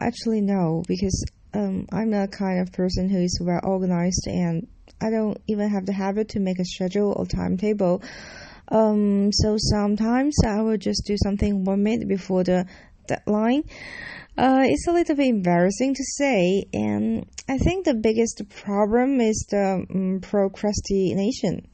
Actually, no, because um, I'm not kind of person who is well organized and I don't even have the habit to make a schedule or timetable. Um, so sometimes I will just do something one minute before the deadline. Uh, it's a little bit embarrassing to say, and I think the biggest problem is the um, procrastination.